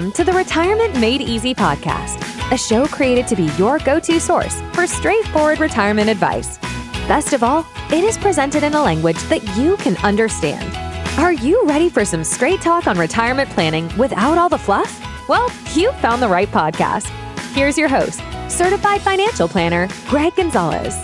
Welcome to the Retirement Made Easy podcast, a show created to be your go to source for straightforward retirement advice. Best of all, it is presented in a language that you can understand. Are you ready for some straight talk on retirement planning without all the fluff? Well, you found the right podcast. Here's your host, certified financial planner, Gregg Gonzalez.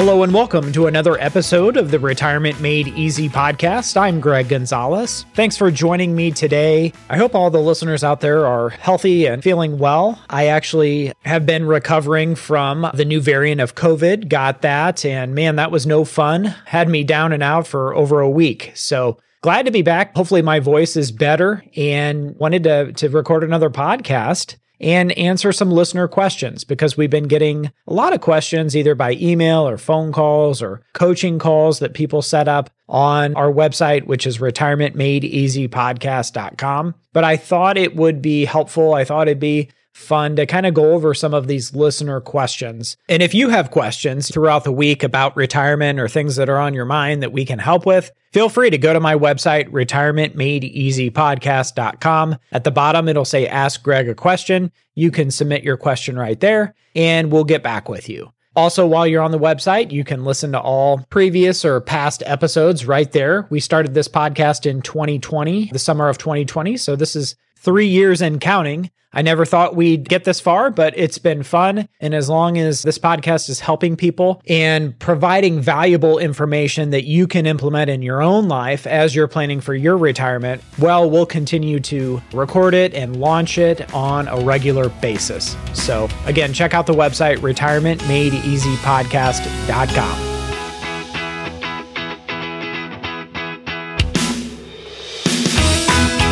Hello and welcome to another episode of the Retirement Made Easy podcast. I'm Gregg Gonzalez. Thanks for joining me today. I hope all the listeners out there are healthy and feeling well. I actually have been recovering from the new variant of COVID, got that, and man, that was no fun. Had me down and out for over a week. So, glad to be back. Hopefully, my voice is better and wanted to, to record another podcast and answer some listener questions because we've been getting a lot of questions either by email or phone calls or coaching calls that people set up on our website, which is retirementmadeeasypodcast.com. But I thought it would be helpful. I thought it'd be fun to kind of go over some of these listener questions. And if you have questions throughout the week about retirement or things that are on your mind that we can help with, feel free to go to my website, retirementmadeeasypodcast.com. At the bottom, it'll say Ask Gregg a question. You can submit your question right there, and we'll get back with you. Also, while you're on the website, you can listen to all previous or past episodes right there. We started this podcast in 2020, the summer of 2020. So this is three years and counting. I never thought we'd get this far, but it's been fun. And as long as this podcast is helping people and providing valuable information that you can implement in your own life as you're planning for your retirement, well, we'll continue to record it and launch it on a regular basis. So, again, check out the website retirementmadeeasypodcast.com.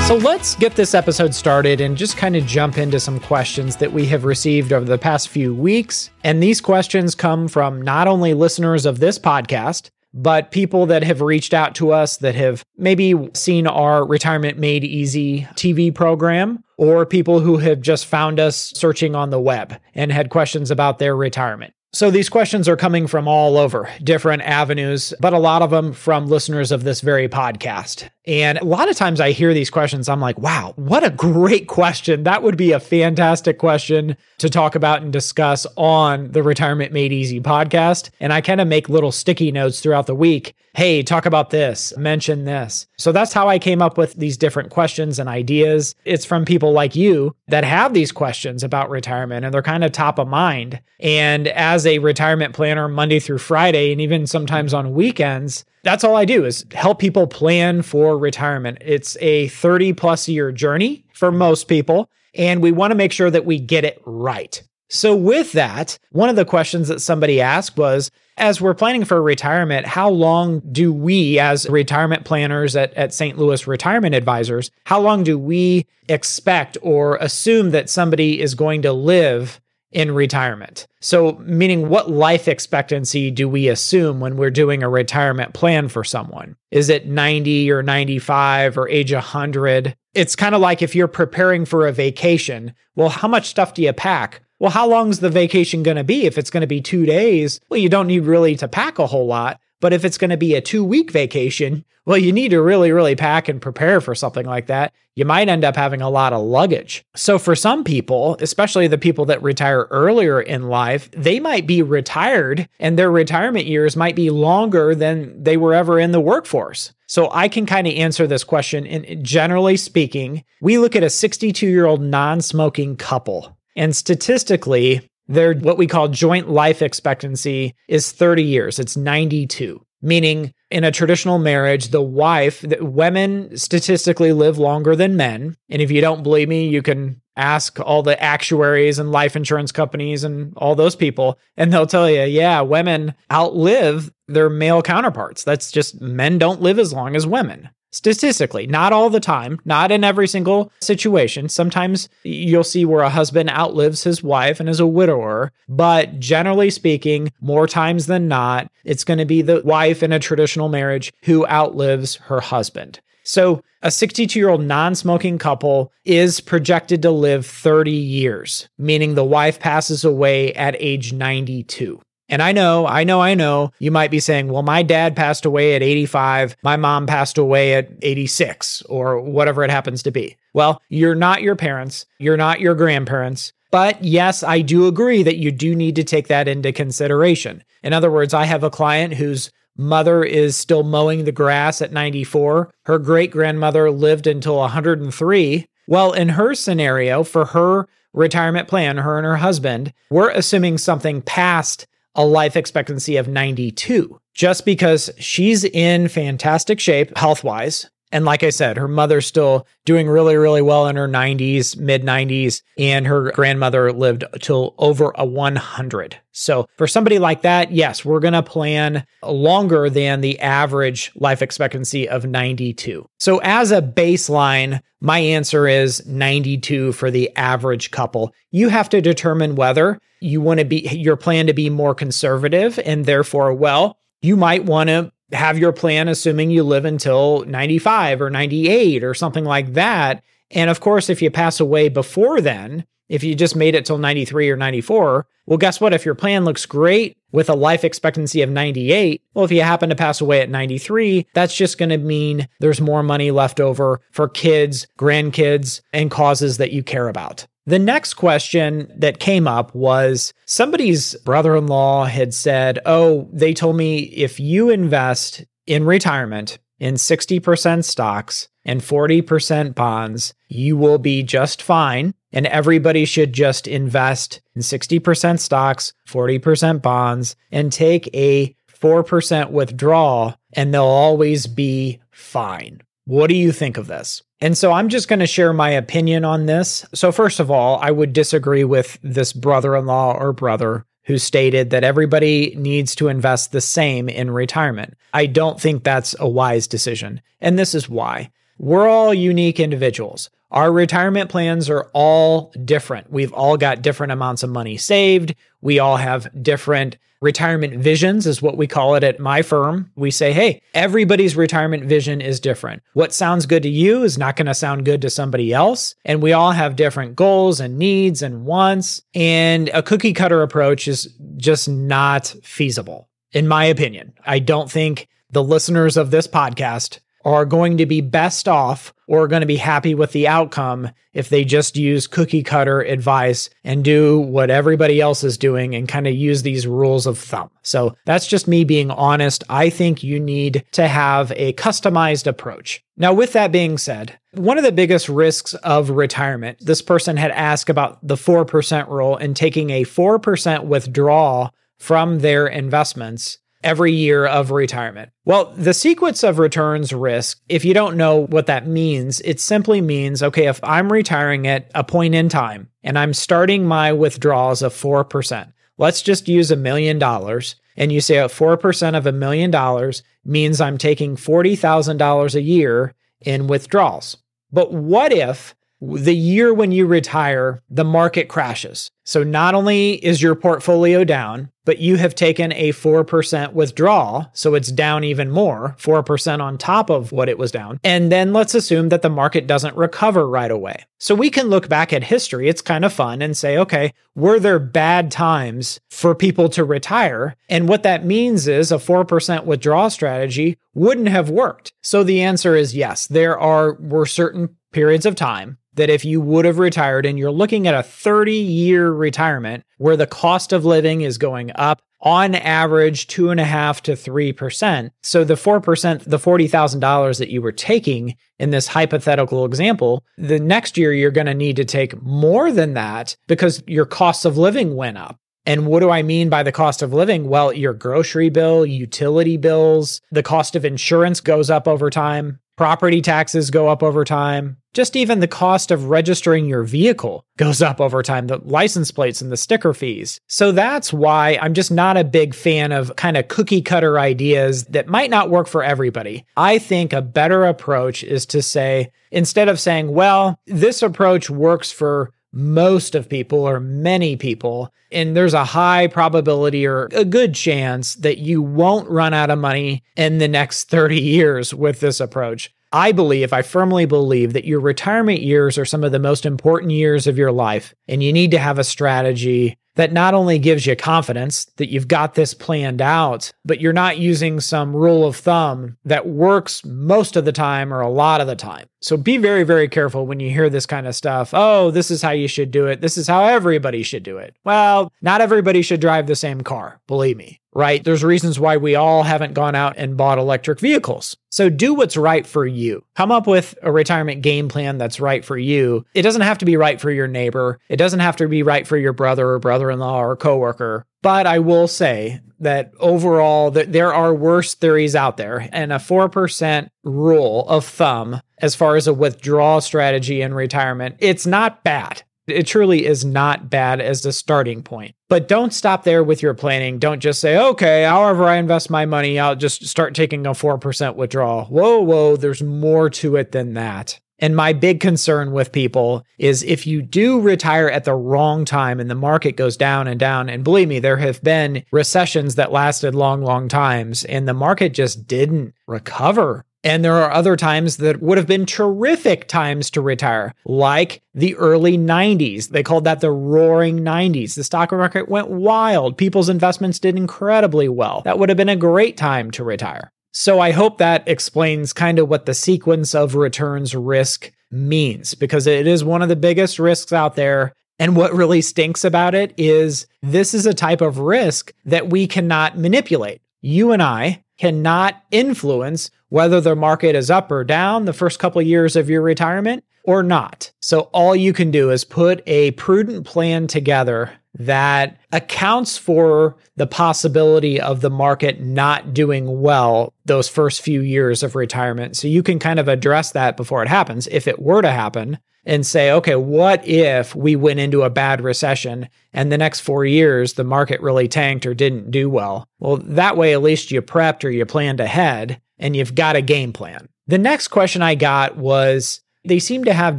So let's get this episode started and just kind of jump into some questions that we have received over the past few weeks. And these questions come from not only listeners of this podcast, but people that have reached out to us that have maybe seen our Retirement Made Easy TV program, or people who have just found us searching on the web and had questions about their retirement. So these questions are coming from all over different avenues, but a lot of them from listeners of this very podcast. And a lot of times I hear these questions, I'm like, wow, what a great question. That would be a fantastic question to talk about and discuss on the Retirement Made Easy podcast. And I kind of make little sticky notes throughout the week. Hey, talk about this, mention this. So that's how I came up with these different questions and ideas. It's from people like you that have these questions about retirement and they're kind of top of mind. And as a retirement planner, Monday through Friday, and even sometimes on weekends, that's all I do is help people plan for retirement. It's a 30 plus year journey for most people, and we want to make sure that we get it right. So, with that, one of the questions that somebody asked was as we're planning for retirement, how long do we, as retirement planners at, at St. Louis Retirement Advisors, how long do we expect or assume that somebody is going to live in retirement. So, meaning what life expectancy do we assume when we're doing a retirement plan for someone? Is it 90 or 95 or age 100? It's kind of like if you're preparing for a vacation. Well, how much stuff do you pack? Well, how long is the vacation going to be? If it's going to be two days, well, you don't need really to pack a whole lot. But if it's going to be a two week vacation, well, you need to really, really pack and prepare for something like that. You might end up having a lot of luggage. So, for some people, especially the people that retire earlier in life, they might be retired and their retirement years might be longer than they were ever in the workforce. So, I can kind of answer this question. And generally speaking, we look at a 62 year old non smoking couple. And statistically, their what we call joint life expectancy is 30 years. It's 92, meaning in a traditional marriage, the wife, the, women statistically live longer than men. And if you don't believe me, you can ask all the actuaries and life insurance companies and all those people, and they'll tell you, yeah, women outlive their male counterparts. That's just men don't live as long as women statistically, not all the time, not in every single situation. Sometimes you'll see where a husband outlives his wife and is a widower, but generally speaking, more times than not, it's going to be the wife in a traditional marriage who outlives her husband. So, a 62 year old non smoking couple is projected to live 30 years, meaning the wife passes away at age 92. And I know, I know, I know you might be saying, well, my dad passed away at 85, my mom passed away at 86, or whatever it happens to be. Well, you're not your parents, you're not your grandparents. But yes, I do agree that you do need to take that into consideration. In other words, I have a client whose mother is still mowing the grass at 94. Her great grandmother lived until 103. Well, in her scenario, for her retirement plan, her and her husband, we're assuming something past a life expectancy of 92 just because she's in fantastic shape health wise. And like I said, her mother's still doing really, really well in her 90s, mid 90s, and her grandmother lived till over a 100. So for somebody like that, yes, we're going to plan longer than the average life expectancy of 92. So as a baseline, my answer is 92 for the average couple. You have to determine whether you want to be your plan to be more conservative and therefore, well, you might want to have your plan assuming you live until 95 or 98 or something like that. And of course, if you pass away before then, if you just made it till 93 or 94, well, guess what? If your plan looks great with a life expectancy of 98, well, if you happen to pass away at 93, that's just going to mean there's more money left over for kids, grandkids, and causes that you care about. The next question that came up was somebody's brother in law had said, Oh, they told me if you invest in retirement in 60% stocks and 40% bonds, you will be just fine. And everybody should just invest in 60% stocks, 40% bonds, and take a 4% withdrawal, and they'll always be fine. What do you think of this? And so I'm just going to share my opinion on this. So, first of all, I would disagree with this brother in law or brother who stated that everybody needs to invest the same in retirement. I don't think that's a wise decision. And this is why. We're all unique individuals. Our retirement plans are all different. We've all got different amounts of money saved. We all have different retirement visions, is what we call it at my firm. We say, hey, everybody's retirement vision is different. What sounds good to you is not going to sound good to somebody else. And we all have different goals and needs and wants. And a cookie cutter approach is just not feasible, in my opinion. I don't think the listeners of this podcast are going to be best off or going to be happy with the outcome if they just use cookie cutter advice and do what everybody else is doing and kind of use these rules of thumb. So that's just me being honest. I think you need to have a customized approach. Now, with that being said, one of the biggest risks of retirement, this person had asked about the 4% rule and taking a 4% withdrawal from their investments every year of retirement. Well, the sequence of returns risk, if you don't know what that means, it simply means okay, if I'm retiring at a point in time and I'm starting my withdrawals of 4%, let's just use a million dollars. And you say a 4% of a million dollars means I'm taking $40,000 a year in withdrawals. But what if the year when you retire, the market crashes. So not only is your portfolio down, but you have taken a 4% withdrawal. So it's down even more, 4% on top of what it was down. And then let's assume that the market doesn't recover right away. So we can look back at history. It's kind of fun and say, okay, were there bad times for people to retire? And what that means is a 4% withdrawal strategy wouldn't have worked. So the answer is yes, there are were certain periods of time that if you would have retired and you're looking at a 30 year retirement where the cost of living is going up on average two and a half to three percent. So the four percent, the forty thousand dollars that you were taking in this hypothetical example, the next year you're going to need to take more than that because your cost of living went up. And what do I mean by the cost of living? Well, your grocery bill, utility bills, the cost of insurance goes up over time. Property taxes go up over time. Just even the cost of registering your vehicle goes up over time, the license plates and the sticker fees. So that's why I'm just not a big fan of kind of cookie cutter ideas that might not work for everybody. I think a better approach is to say, instead of saying, well, this approach works for most of people or many people. And there's a high probability or a good chance that you won't run out of money in the next 30 years with this approach. I believe, I firmly believe that your retirement years are some of the most important years of your life, and you need to have a strategy that not only gives you confidence that you've got this planned out, but you're not using some rule of thumb that works most of the time or a lot of the time. So be very, very careful when you hear this kind of stuff. Oh, this is how you should do it. This is how everybody should do it. Well, not everybody should drive the same car, believe me right? There's reasons why we all haven't gone out and bought electric vehicles. So do what's right for you. Come up with a retirement game plan that's right for you. It doesn't have to be right for your neighbor. It doesn't have to be right for your brother or brother-in-law or coworker. But I will say that overall that there are worse theories out there and a 4% rule of thumb as far as a withdrawal strategy in retirement, it's not bad. It truly is not bad as a starting point. But don't stop there with your planning. Don't just say, okay, however I invest my money, I'll just start taking a 4% withdrawal. Whoa, whoa, there's more to it than that. And my big concern with people is if you do retire at the wrong time and the market goes down and down, and believe me, there have been recessions that lasted long, long times, and the market just didn't recover and there are other times that would have been terrific times to retire, like the early 90s. They called that the roaring 90s. The stock market went wild. People's investments did incredibly well. That would have been a great time to retire. So I hope that explains kind of what the sequence of returns risk means, because it is one of the biggest risks out there. And what really stinks about it is this is a type of risk that we cannot manipulate. You and I cannot influence whether the market is up or down the first couple of years of your retirement or not. So all you can do is put a prudent plan together that accounts for the possibility of the market not doing well those first few years of retirement. So you can kind of address that before it happens if it were to happen and say, okay, what if we went into a bad recession and the next four years the market really tanked or didn't do well? Well, that way at least you prepped or you planned ahead and you've got a game plan. The next question I got was they seem to have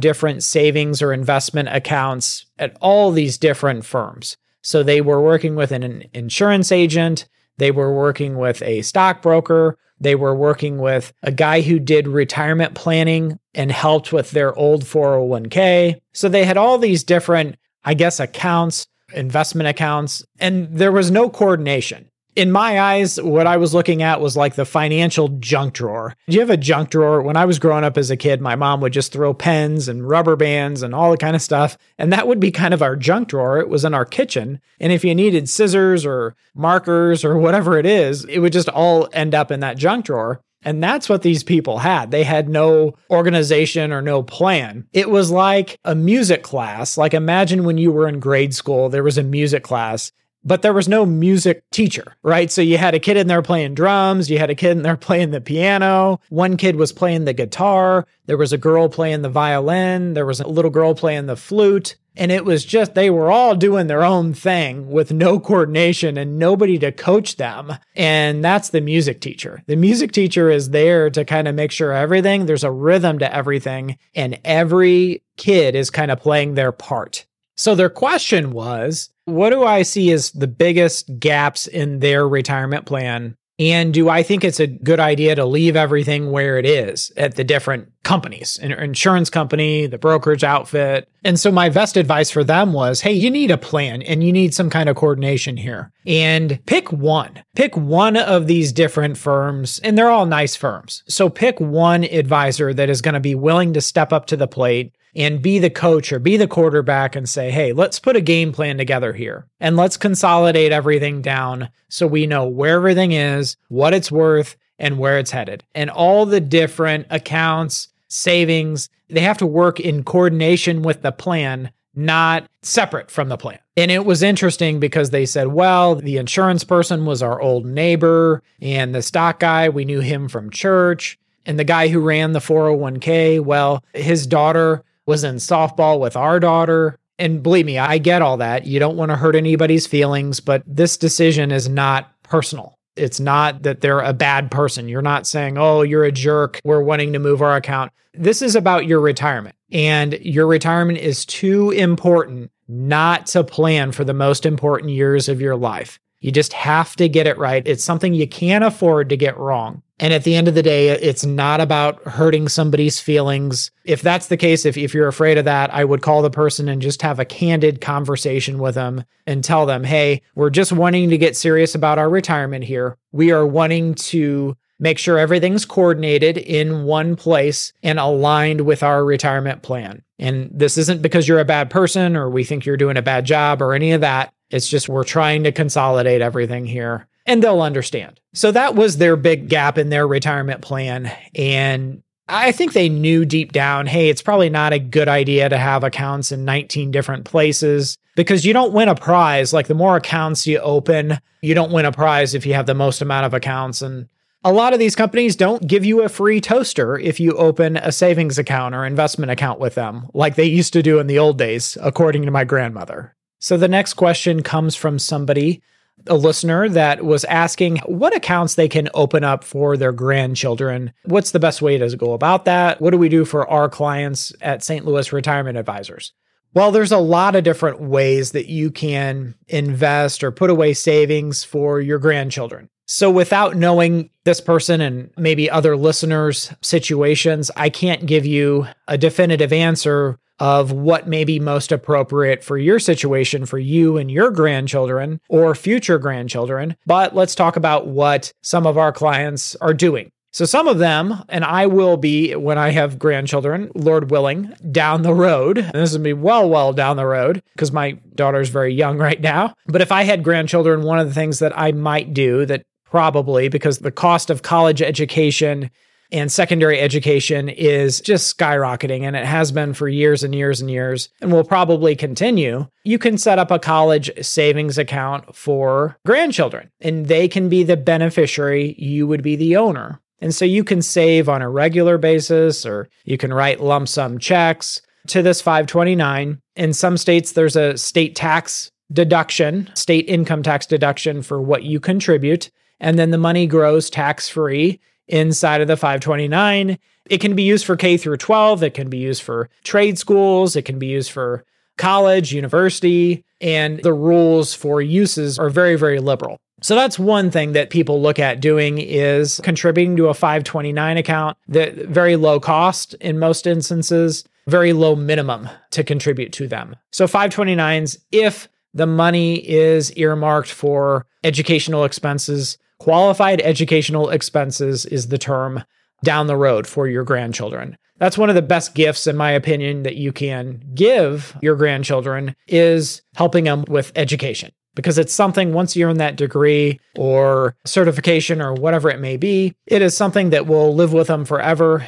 different savings or investment accounts at all these different firms. So they were working with an insurance agent, they were working with a stockbroker, they were working with a guy who did retirement planning and helped with their old 401k. So they had all these different, I guess, accounts, investment accounts, and there was no coordination in my eyes, what I was looking at was like the financial junk drawer. Do you have a junk drawer? When I was growing up as a kid, my mom would just throw pens and rubber bands and all the kind of stuff. And that would be kind of our junk drawer. It was in our kitchen. And if you needed scissors or markers or whatever it is, it would just all end up in that junk drawer. And that's what these people had. They had no organization or no plan. It was like a music class. Like imagine when you were in grade school, there was a music class but there was no music teacher, right? So you had a kid in there playing drums, you had a kid in there playing the piano, one kid was playing the guitar, there was a girl playing the violin, there was a little girl playing the flute. And it was just, they were all doing their own thing with no coordination and nobody to coach them. And that's the music teacher. The music teacher is there to kind of make sure everything, there's a rhythm to everything, and every kid is kind of playing their part. So their question was, what do I see as the biggest gaps in their retirement plan? And do I think it's a good idea to leave everything where it is at the different companies, an insurance company, the brokerage outfit? And so my best advice for them was, hey, you need a plan and you need some kind of coordination here. And pick one. Pick one of these different firms, and they're all nice firms. So pick one advisor that is going to be willing to step up to the plate and be the coach or be the quarterback and say, hey, let's put a game plan together here and let's consolidate everything down so we know where everything is, what it's worth, and where it's headed. And all the different accounts, savings, they have to work in coordination with the plan, not separate from the plan. And it was interesting because they said, well, the insurance person was our old neighbor, and the stock guy, we knew him from church. And the guy who ran the 401k, well, his daughter was in softball with our daughter. And believe me, I get all that. You don't want to hurt anybody's feelings, but this decision is not personal. It's not that they're a bad person. You're not saying, oh, you're a jerk. We're wanting to move our account. This is about your retirement. And your retirement is too important not to plan for the most important years of your life. You just have to get it right. It's something you can't afford to get wrong. And at the end of the day, it's not about hurting somebody's feelings. If that's the case, if, if you're afraid of that, I would call the person and just have a candid conversation with them and tell them, hey, we're just wanting to get serious about our retirement here. We are wanting to make sure everything's coordinated in one place and aligned with our retirement plan. And this isn't because you're a bad person or we think you're doing a bad job or any of that. It's just we're trying to consolidate everything here and they'll understand. So that was their big gap in their retirement plan. And I think they knew deep down, hey, it's probably not a good idea to have accounts in 19 different places because you don't win a prize. Like the more accounts you open, you don't win a prize if you have the most amount of accounts. And a lot of these companies don't give you a free toaster if you open a savings account or investment account with them, like they used to do in the old days, according to my grandmother. So the next question comes from somebody a listener that was asking what accounts they can open up for their grandchildren. What's the best way to go about that? What do we do for our clients at St. Louis Retirement Advisors? Well, there's a lot of different ways that you can invest or put away savings for your grandchildren. So, without knowing this person and maybe other listeners' situations, I can't give you a definitive answer of what may be most appropriate for your situation, for you and your grandchildren or future grandchildren. But let's talk about what some of our clients are doing. So, some of them, and I will be when I have grandchildren, Lord willing, down the road. And this will be well, well down the road because my daughter's very young right now. But if I had grandchildren, one of the things that I might do that probably because the cost of college education and secondary education is just skyrocketing and it has been for years and years and years and will probably continue. You can set up a college savings account for grandchildren and they can be the beneficiary, you would be the owner. And so you can save on a regular basis or you can write lump sum checks to this 529. In some states, there's a state tax deduction, state income tax deduction for what you contribute. And then the money grows tax free inside of the 529. It can be used for K through 12, it can be used for trade schools, it can be used for college, university, and the rules for uses are very very liberal. So that's one thing that people look at doing is contributing to a 529 account that very low cost in most instances, very low minimum to contribute to them. So 529s if the money is earmarked for educational expenses Qualified educational expenses is the term down the road for your grandchildren. That's one of the best gifts in my opinion that you can give your grandchildren is helping them with education because it's something once you earn that degree or certification or whatever it may be, it is something that will live with them forever